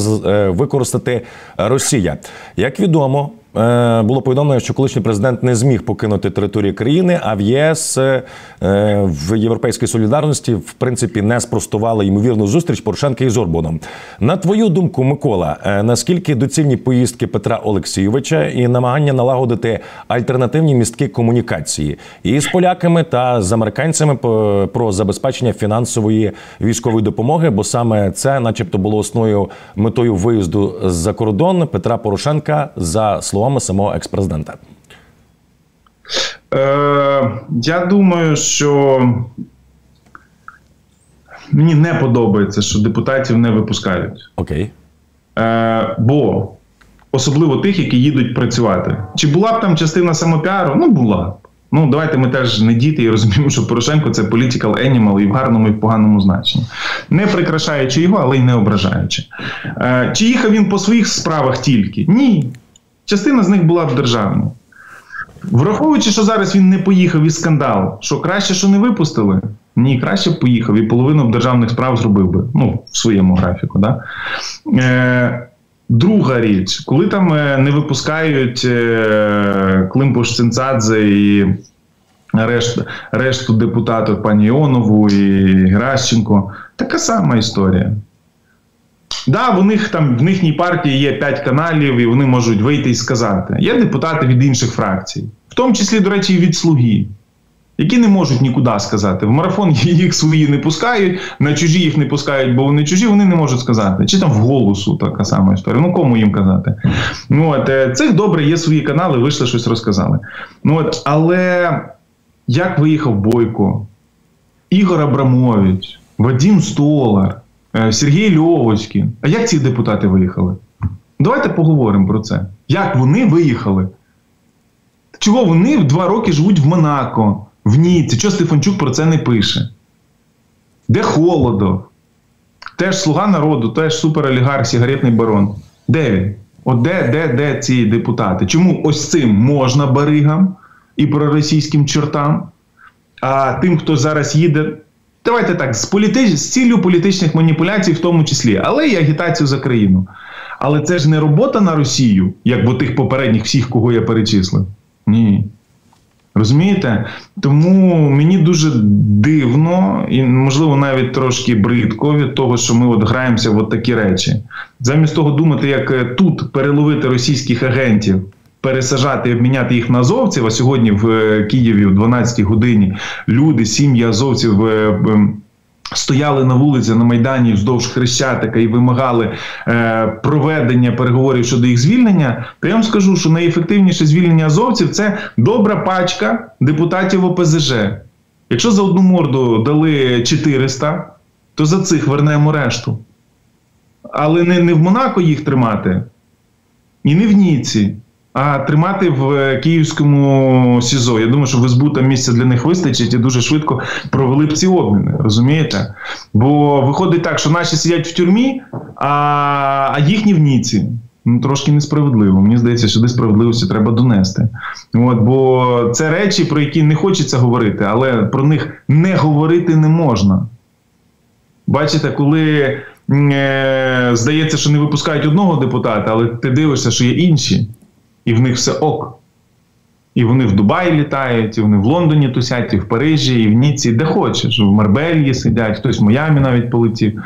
використати Росія. Як відомо. Е, було повідомлено, що колишній президент не зміг покинути територію країни, а в ЄС е, в Європейській солідарності в принципі не спростували ймовірну зустріч Порошенка із Орбаном. На твою думку, Микола, е, наскільки доцільні поїздки Петра Олексійовича і намагання налагодити альтернативні містки комунікації і з поляками та з американцями про забезпечення фінансової військової допомоги? Бо саме це, начебто, було основною метою виїзду за кордон Петра Порошенка за слово словами самого експрезидента? Е, Я думаю, що мені не подобається, що депутатів не випускають. Окей. Е, Бо особливо тих, які їдуть працювати. Чи була б там частина самопіару? Ну, була. Ну, давайте ми теж не діти і розуміємо, що Порошенко це political animal і в гарному, і в поганому значенні. Не прикрашаючи його, але й не ображаючи. Е, Чи їхав він по своїх справах тільки? Ні. Частина з них була б державна. Враховуючи, що зараз він не поїхав із скандал, що краще, що не випустили? Ні, краще б поїхав і половину б державних справ зробив би ну, в своєму графіку. Да? Е, Друга річ, коли там е, не випускають е, Климпуш Цинцадзе і решт, решту депутатів пані Іонову і Геращенко, така сама історія. Да, в них там в їхній партії є 5 каналів, і вони можуть вийти і сказати. Є депутати від інших фракцій, в тому числі, до речі, і від слуги, які не можуть нікуди сказати. В марафон їх свої не пускають, на чужі їх не пускають, бо вони чужі, вони не можуть сказати. Чи там в голосу така сама історія. Ну кому їм казати? Ну от е, цих добре, є свої канали, вийшли щось розказали. Ну от, але як виїхав Бойко, Ігор Абрамович, Вадим Столар. Е, Сергій Льовочкін. А як ці депутати виїхали? Давайте поговоримо про це. Як вони виїхали? Чого вони в два роки живуть в Монако, в Ніці? Чого Стефанчук про це не пише? Де Холодов? Теж слуга народу, теж суперолігарх, сігаретний барон. Де він? От де де, де ці депутати? Чому ось цим можна баригам і проросійським чортам? А тим, хто зараз їде Давайте так, з політич... з ціллю політичних маніпуляцій, в тому числі, але і агітацію за країну. Але це ж не робота на Росію, як в тих попередніх всіх, кого я перечислив. Ні. Розумієте? Тому мені дуже дивно і, можливо, навіть трошки бридко від того, що ми от граємося в от такі речі. Замість того думати, як е, тут переловити російських агентів пересажати і обміняти їх на азовців. А сьогодні в е, Києві в 12-й годині люди, сім'ї азовців е, Стояли на вулиці на Майдані вздовж Хрещатика і вимагали е, проведення переговорів щодо їх звільнення, то я вам скажу, що найефективніше звільнення азовців це добра пачка депутатів ОПЗЖ. Якщо за одну морду дали 400, то за цих вернемо решту. Але не, не в Монако їх тримати, і не в Ніці, а тримати в е, Київському СІЗО. Я думаю, що в СБУ там місця для них вистачить і дуже швидко провели б ці обміни. Розумієте? Бо виходить так, що наші сидять в тюрмі, а а їхні в Ніці. Ну, Трошки несправедливо. Мені здається, що десь справедливості треба донести. От, Бо це речі, про які не хочеться говорити, але про них не говорити не можна. Бачите, коли е, здається, що не випускають одного депутата, але ти дивишся, що є інші і в них все ок. І вони в Дубаї літають, і вони в Лондоні тусять, і в Парижі, і в Ніці, де хочеш. В Марбельї сидять, хтось в Майамі навіть полетів.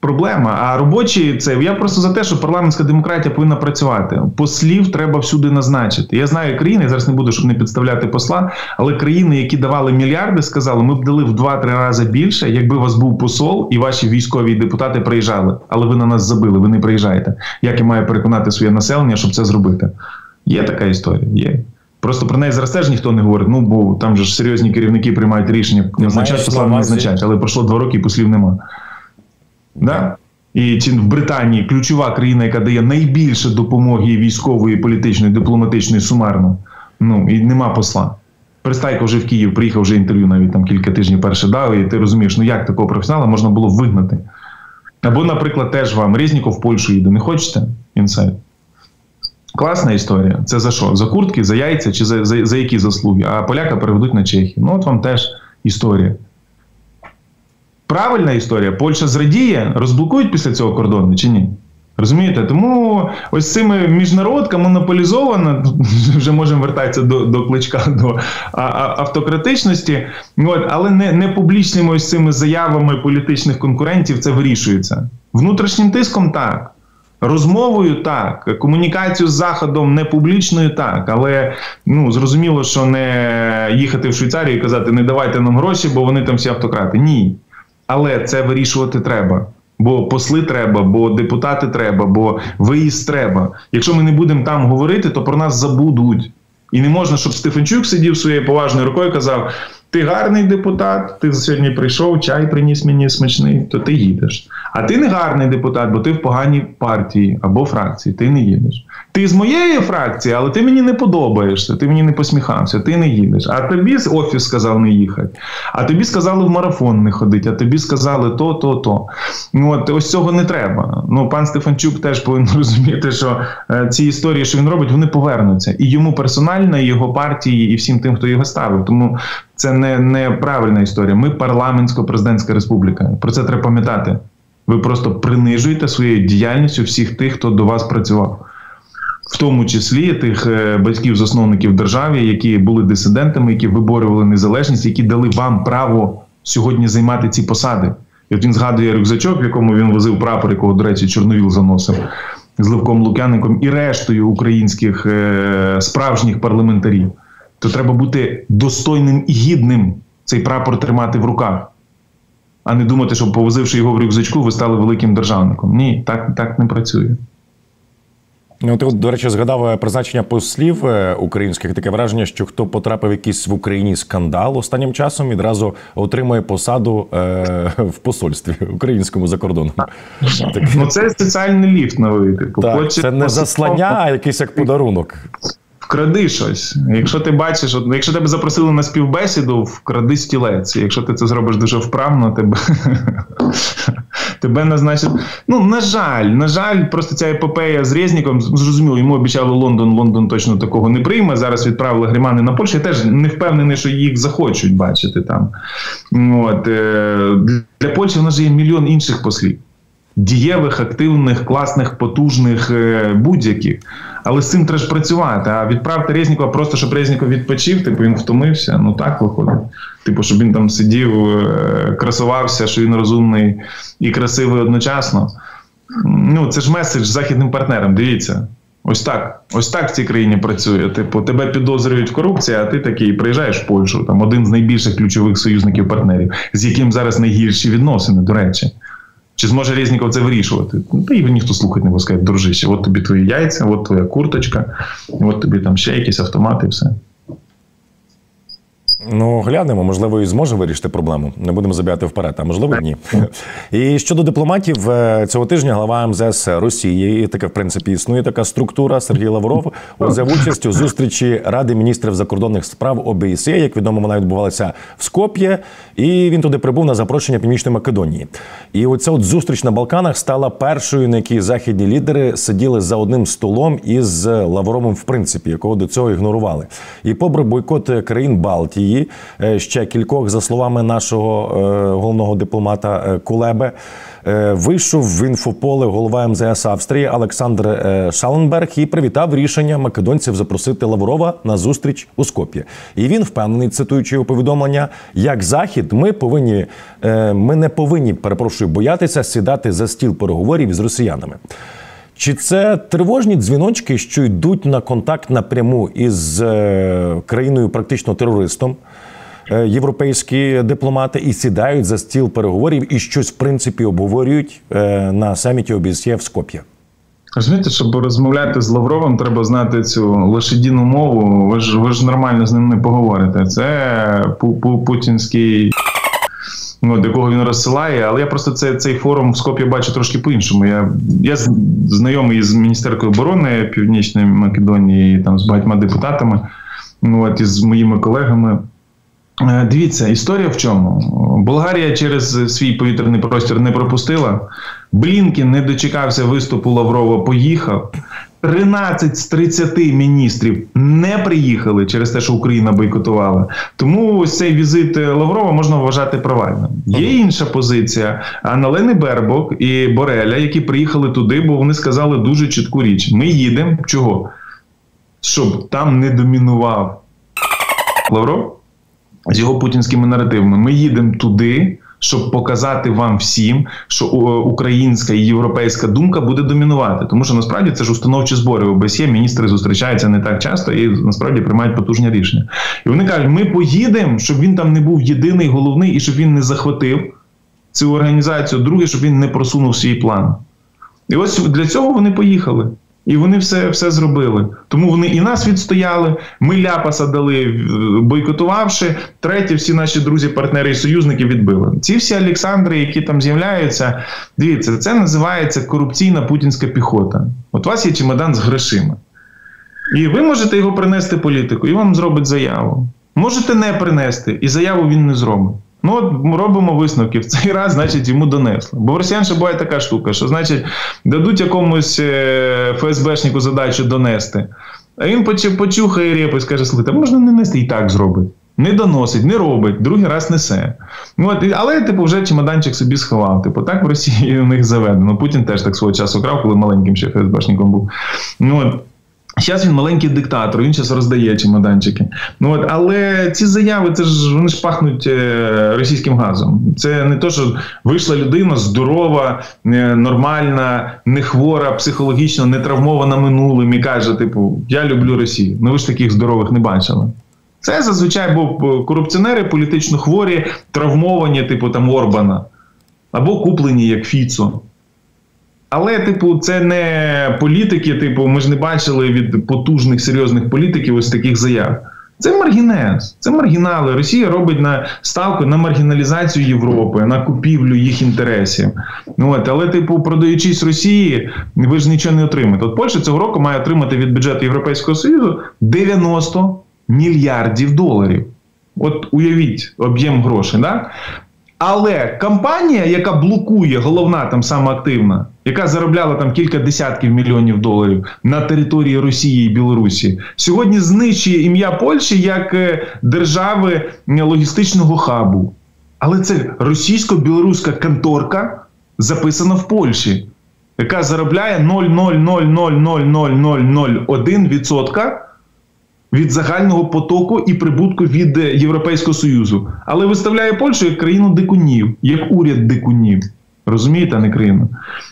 Проблема. А робочі це я просто за те, що парламентська демократія повинна працювати. Послів треба всюди назначити. Я знаю країни, я зараз не буду, щоб не підставляти посла, але країни, які давали мільярди, сказали, ми б дали в 2-3 рази більше, якби у вас був посол і ваші військові депутати приїжджали. Але ви на нас забили, ви не приїжджаєте. Як я маю переконати своє населення, щоб це зробити? Є така історія. Є. Просто про неї зараз теж ніхто не говорить. Ну бо там же ж серйозні керівники приймають рішення, назначають посла не назначають, але пройшло два роки і послів нема. Да? І в Британії ключова країна, яка дає найбільше допомоги військової, політичної, дипломатичної, сумарно. Ну і нема посла. Пристайко вже в Київ приїхав вже інтерв'ю, навіть там кілька тижнів перше дав, і ти розумієш, ну як такого професіонала можна було вигнати. Або, наприклад, теж вам Резніков в Польщу їде. Не хочете? Інсайт. Класна історія. Це за що? За куртки, за яйця чи за, за, за які заслуги? А поляка переведуть на Чехію. Ну, от вам теж історія. Правильна історія. Польща зрадіє, розблокують після цього кордони чи ні? Розумієте? Тому ось цими міжнародка монополізована, вже можемо вертатися до до кличка до а, а, автократичності, от, але не не публічними ось цими заявами політичних конкурентів це вирішується. Внутрішнім тиском так. Розмовою так, комунікацію з Заходом не публічною так, але ну зрозуміло, що не їхати в Швейцарію і казати, не давайте нам гроші, бо вони там всі автократи. Ні. Але це вирішувати треба. Бо посли треба, бо депутати треба, бо виїзд треба. Якщо ми не будемо там говорити, то про нас забудуть. І не можна, щоб Стефанчук сидів своєю поважною рукою і казав: ти гарний депутат, ти сьогодні прийшов, чай приніс мені смачний, то ти їдеш. А ти не гарний депутат, бо ти в поганій партії або фракції, ти не їдеш. Ти з моєї фракції, але ти мені не подобаєшся, ти мені не посміхався, ти не їдеш. А тобі з офіс сказав не їхати. А тобі сказали в марафон не ходити, а тобі сказали то, то, то. Ну, от ось цього не треба. Ну, пан Стефанчук теж повинен розуміти, що е, ці історії, що він робить, вони повернуться. І йому персонально, і його партії, і всім тим, хто його ставив. Тому це не, не правильна історія. Ми парламентсько-президентська республіка. Про це треба пам'ятати. Ви просто принижуєте своєю діяльністю всіх тих, хто до вас працював. В тому числі тих е, батьків-засновників держави, які були дисидентами, які виборювали незалежність, які дали вам право сьогодні займати ці посади. І от він згадує рюкзачок, в якому він возив прапор, якого, до речі, Чорновіл заносив з Левком Лук'яником і рештою українських е, справжніх парламентарів. То треба бути достойним і гідним цей прапор тримати в руках, а не думати, що повозивши його в рюкзачку, ви стали великим державником. Ні, так, так не працює. Ну, ти, до речі, згадав е, призначення послів е, українських таке враження, що хто потрапив в якийсь в Україні скандал останнім часом, відразу отримує посаду е, в посольстві українському за кордоном. Ну це соціальний ліфт новий. Типу, так, Це не заслання, а якийсь як подарунок вкради щось. Якщо ти бачиш, якщо тебе запросили на співбесіду, вкради стілець. Якщо ти це зробиш дуже вправно, тебе тебе назначать. Ну, на жаль, на жаль, просто ця епопея з Резніком, зрозуміло, йому обіцяли Лондон, Лондон точно такого не прийме. Зараз відправили Грімани на Польщу. Я теж не впевнений, що їх захочуть бачити там. От, е, Для Польщі в нас є мільйон інших послів дієвих, активних, класних, потужних, е, будь-яких. Але з цим треба ж працювати. А відправити Резнікова просто, щоб Резніков відпочив, типу він втомився. Ну так виходить. Типу, щоб він там сидів, е, красувався, що він розумний і красивий одночасно. Ну, це ж меседж західним партнерам. Дивіться. Ось так. Ось так в цій країні працює. Типу, тебе підозрюють в корупції, а ти такий приїжджаєш в Польщу, там один з найбільших ключових союзників-партнерів, з яким зараз найгірші відносини, до речі. Чи зможе Резніков це вирішувати? Ну, та його ніхто слухати не буде сказати, дружище, от тобі твої яйця, от твоя курточка, от тобі там ще якісь автомати і все. Ну, глянемо, можливо, і зможе вирішити проблему. Не будемо забігати вперед, а можливо, ні. І щодо дипломатів, е, цього тижня глава МЗС Росії, і таке, в принципі, існує така структура. Сергій Лавров взяв участь у зустрічі Ради міністрів закордонних справ ОБСЄ. Як відомо, вона відбувалася в Скоп'є, і він туди прибув на запрошення Північної Македонії. І оця от зустріч на Балканах стала першою, на якій західні лідери сиділи за одним столом із Лавровим, в принципі, якого до цього ігнорували. І попри бойкот країн Балтії. Росії. Е, ще кількох, за словами нашого е, головного дипломата е, Кулебе. Вийшов в інфополе голова МЗС Австрії Олександр Шаленберг і привітав рішення македонців запросити Лаврова на зустріч у Скоп'ї. І він впевнений, цитуючи його повідомлення, як захід, ми повинні, ми не повинні перепрошую боятися сідати за стіл переговорів з росіянами. Чи це тривожні дзвіночки, що йдуть на контакт напряму із е, країною, практично терористом, е, європейські дипломати і сідають за стіл переговорів і щось в принципі обговорюють е, на саміті ОБСЄ в Скоп'є? Розумієте, щоб розмовляти з Лавровим, треба знати цю лошадіну мову. Ви ж ви ж нормально з ним не поговорите. Це путінський ну, до кого він розсилає. Але я просто цей цей форум в Скопі бачу трошки по-іншому. Я я знайомий з Міністеркою оборони Північної Македонії, там з багатьма депутатами, ну, от, і з моїми колегами. Е, дивіться, історія в чому? Болгарія через свій повітряний простір не пропустила. Блінкін не дочекався виступу Лаврова, поїхав. 13 з 30 міністрів не приїхали через те, що Україна бойкотувала. Тому ось цей візит Лаврова можна вважати провальним. Є інша позиція. Аналени Бербок і Бореля, які приїхали туди, бо вони сказали дуже чітку річ: ми їдемо чого? Щоб там не домінував Лавров з його путінськими наративами. Ми їдемо туди щоб показати вам всім, що е, українська і європейська думка буде домінувати, тому що насправді це ж установчі збори ОБСЄ, міністри зустрічаються не так часто і насправді приймають потужні рішення. І вони кажуть: ми поїдемо, щоб він там не був єдиний, головний і щоб він не захватив цю організацію. Друге, щоб він не просунув свій план. І ось для цього вони поїхали. І вони все все зробили. Тому вони і нас відстояли. Ми ляпаса дали, бойкотувавши. Третє, всі наші друзі, партнери і союзники відбили. Ці всі Олександри, які там з'являються, дивіться, це називається корупційна путінська піхота. От у вас є чемодан з грошима. І ви можете його принести політику, і вам зробить заяву. Можете не принести, і заяву він не зробить. Ну, от робимо висновки. В цей раз, значить, йому донесли. Бо в росіян ще буває така штука, що, значить, дадуть якомусь е, ФСБшнику задачу донести. А він почухає репу і скаже: слухайте, можна не нести і так зробить. Не доносить, не робить, другий раз несе. Ну, от, Але, типу, вже чемоданчик собі сховав. Типу, так в Росії у них заведено. Путін теж так свого часу крав, коли маленьким ще ФСБшником був. Ну, от, Зараз він маленький диктатор, він зараз роздає чемоданчики. Ну от, але ці заяви це ж вони ж пахнуть е, російським газом. Це не то, що вийшла людина здорова, е, нормальна, не хвора, психологічно не травмована минулим і каже: типу, я люблю Росію. Ну ви ж таких здорових не бачили. Це зазвичай був корупціонери, політично хворі, травмовані, типу там Орбана, або куплені як Фіцо. Але, типу, це не політики. Типу, ми ж не бачили від потужних серйозних політиків ось таких заяв. Це маргінез, це маргінали. Росія робить на ставку на маргіналізацію Європи, на купівлю їх інтересів. От, але, типу, продаючись Росії, ви ж нічого не отримаєте. От Польща цього року має отримати від бюджету Європейського Союзу 90 мільярдів доларів. От уявіть об'єм грошей. Да? Але компанія, яка блокує, головна там саме активна, яка заробляла там кілька десятків мільйонів доларів на території Росії і Білорусі, сьогодні знищує ім'я Польщі як е, держави логістичного хабу. Але це російсько-білоруська конторка записана в Польщі, яка заробляє 0,0000001% від загального потоку і прибутку від Європейського союзу, але виставляє Польщу як країну дикунів, як уряд дикунів. Розумієте, не країну.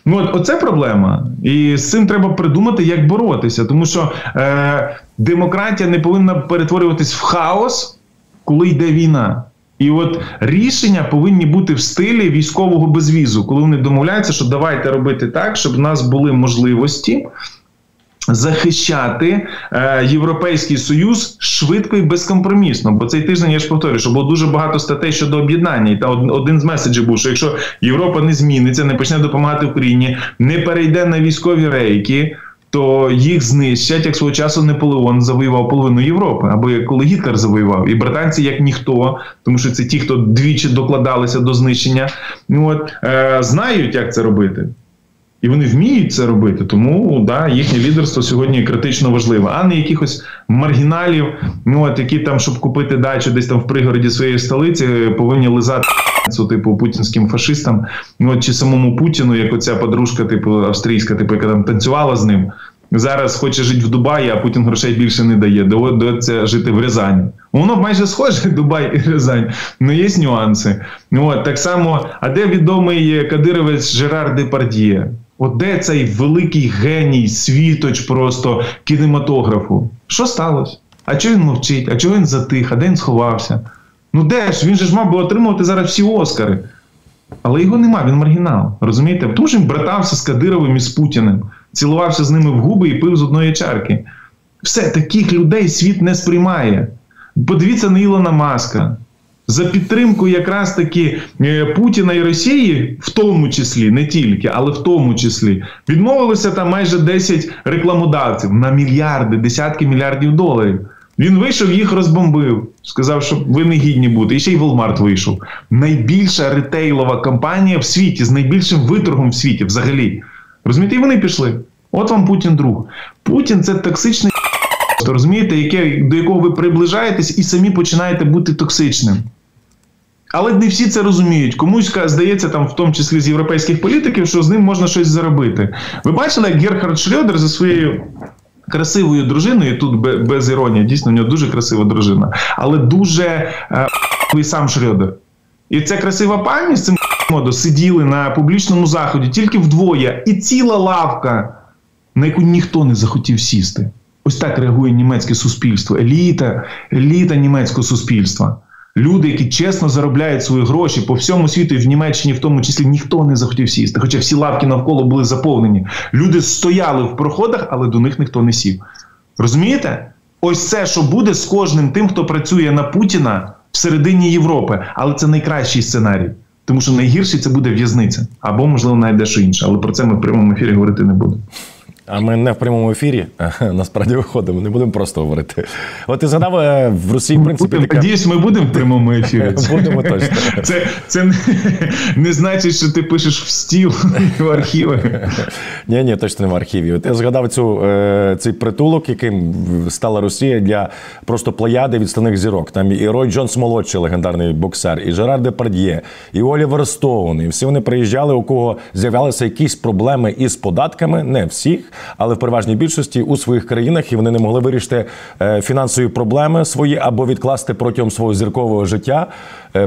Ну, от оце проблема. І з цим треба придумати, як боротися. Тому що е, демократія не повинна перетворюватись в хаос, коли йде війна. І от рішення повинні бути в стилі військового безвізу, коли вони домовляються, що давайте робити так, щоб в нас були можливості захищати е, Європейський Союз швидко і безкомпромісно. Бо цей тиждень я ж повторюю, що було дуже багато статей щодо об'єднання. І та один з меседжів був, що якщо Європа не зміниться, не почне допомагати Україні, не перейде на військові рейки. То їх знищать, як свого часу Наполеон завоював половину Європи, або як коли Гітлер завоював, і британці як ніхто, тому що це ті, хто двічі докладалися до знищення, ну от е, знають, як це робити. І вони вміють це робити, тому да, їхнє лідерство сьогодні критично важливе, а не якихось маргіналів, ну от які там, щоб купити дачу десь там в пригороді своєї столиці, повинні лизати типу путінським фашистам. Ну чи самому Путіну, як оця подружка, типу австрійська, типу, яка там танцювала з ним. Зараз хоче жити в Дубаї, а Путін грошей більше не дає. Доводиться жити в Рязані. Воно майже схоже Дубай і Рязань, але є нюанси. От так само, а де відомий Кадировець Жерар Депардіє? От де цей великий геній, світоч просто кінематографу? Що сталося? А чого він мовчить? А чого він затих? А де він сховався? Ну де ж? Він же ж мав би отримувати зараз всі Оскари. Але його нема, він маргінал. Розумієте? Тому що він братався з Кадировим і з Путіним, цілувався з ними в губи і пив з одної чарки. Все, таких людей світ не сприймає. Подивіться на Ілона Маска за підтримку якраз таки е, Путіна і Росії, в тому числі, не тільки, але в тому числі, відмовилося там майже 10 рекламодавців на мільярди, десятки мільярдів доларів. Він вийшов, їх розбомбив, сказав, що ви не гідні бути. І ще й Walmart вийшов. Найбільша ретейлова компанія в світі з найбільшим виторгом в світі взагалі. Розумієте, і вони пішли. От вам Путін друг. Путін це токсичний розумієте, яке, до якого ви приближаєтесь і самі починаєте бути токсичним. Але не всі це розуміють. Комусь здається, там, в тому числі з європейських політиків, що з ним можна щось заробити. Ви бачили, як Герхард Шредер за своєю красивою дружиною, тут без іронії, дійсно, в нього дуже красива дружина, але дуже е, сам Шрёдер. І ця красива пані з цим моду сиділи на публічному заході тільки вдвоє, і ціла лавка, на яку ніхто не захотів сісти. Ось так реагує німецьке суспільство, еліта, еліта німецького суспільства. Люди, які чесно заробляють свої гроші по всьому світу, і в Німеччині, в тому числі, ніхто не захотів сісти. Хоча всі лавки навколо були заповнені. Люди стояли в проходах, але до них ніхто не сів. Розумієте? Ось це, що буде з кожним тим, хто працює на Путіна всередині Європи. Але це найкращий сценарій. Тому що найгірший це буде в'язниця або, можливо, навіть дещо інше. Але про це ми в прямому ефірі говорити не будемо. А ми не в прямому ефірі насправді виходимо, не будемо просто говорити. От ти згадав е, в Росії, в принципі. Така... Надіюсь, ми будемо в прямому ефірі. Будемо точно. Це це не, не значить, що ти пишеш в стіл в архіви. Ні, ні, точно не в архіві. От я згадав цю, е, цей притулок, яким стала Росія для просто плеяди відстаних зірок. Там і Рой Джонс молодший легендарний боксер, і Жерар Депард'є, і Олівер Стоун. І всі вони приїжджали, у кого з'являлися якісь проблеми із податками, не всіх але в переважній більшості у своїх країнах і вони не могли вирішити е, фінансові проблеми свої або відкласти протягом свого зіркового життя,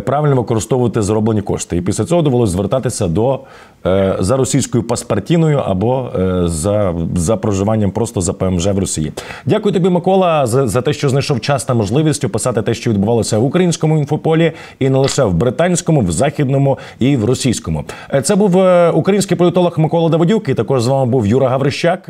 правильно використовувати зароблені кошти. І після цього довелося звертатися до е, за російською паспортіною або за за проживанням просто за ПМЖ в Росії. Дякую тобі, Микола, за, за те, що знайшов час та можливість описати те, що відбувалося в українському інфополі, і не лише в британському, в західному і в російському. Це був український політолог Микола Давидюк, і також з вами був Юра Гаврищак.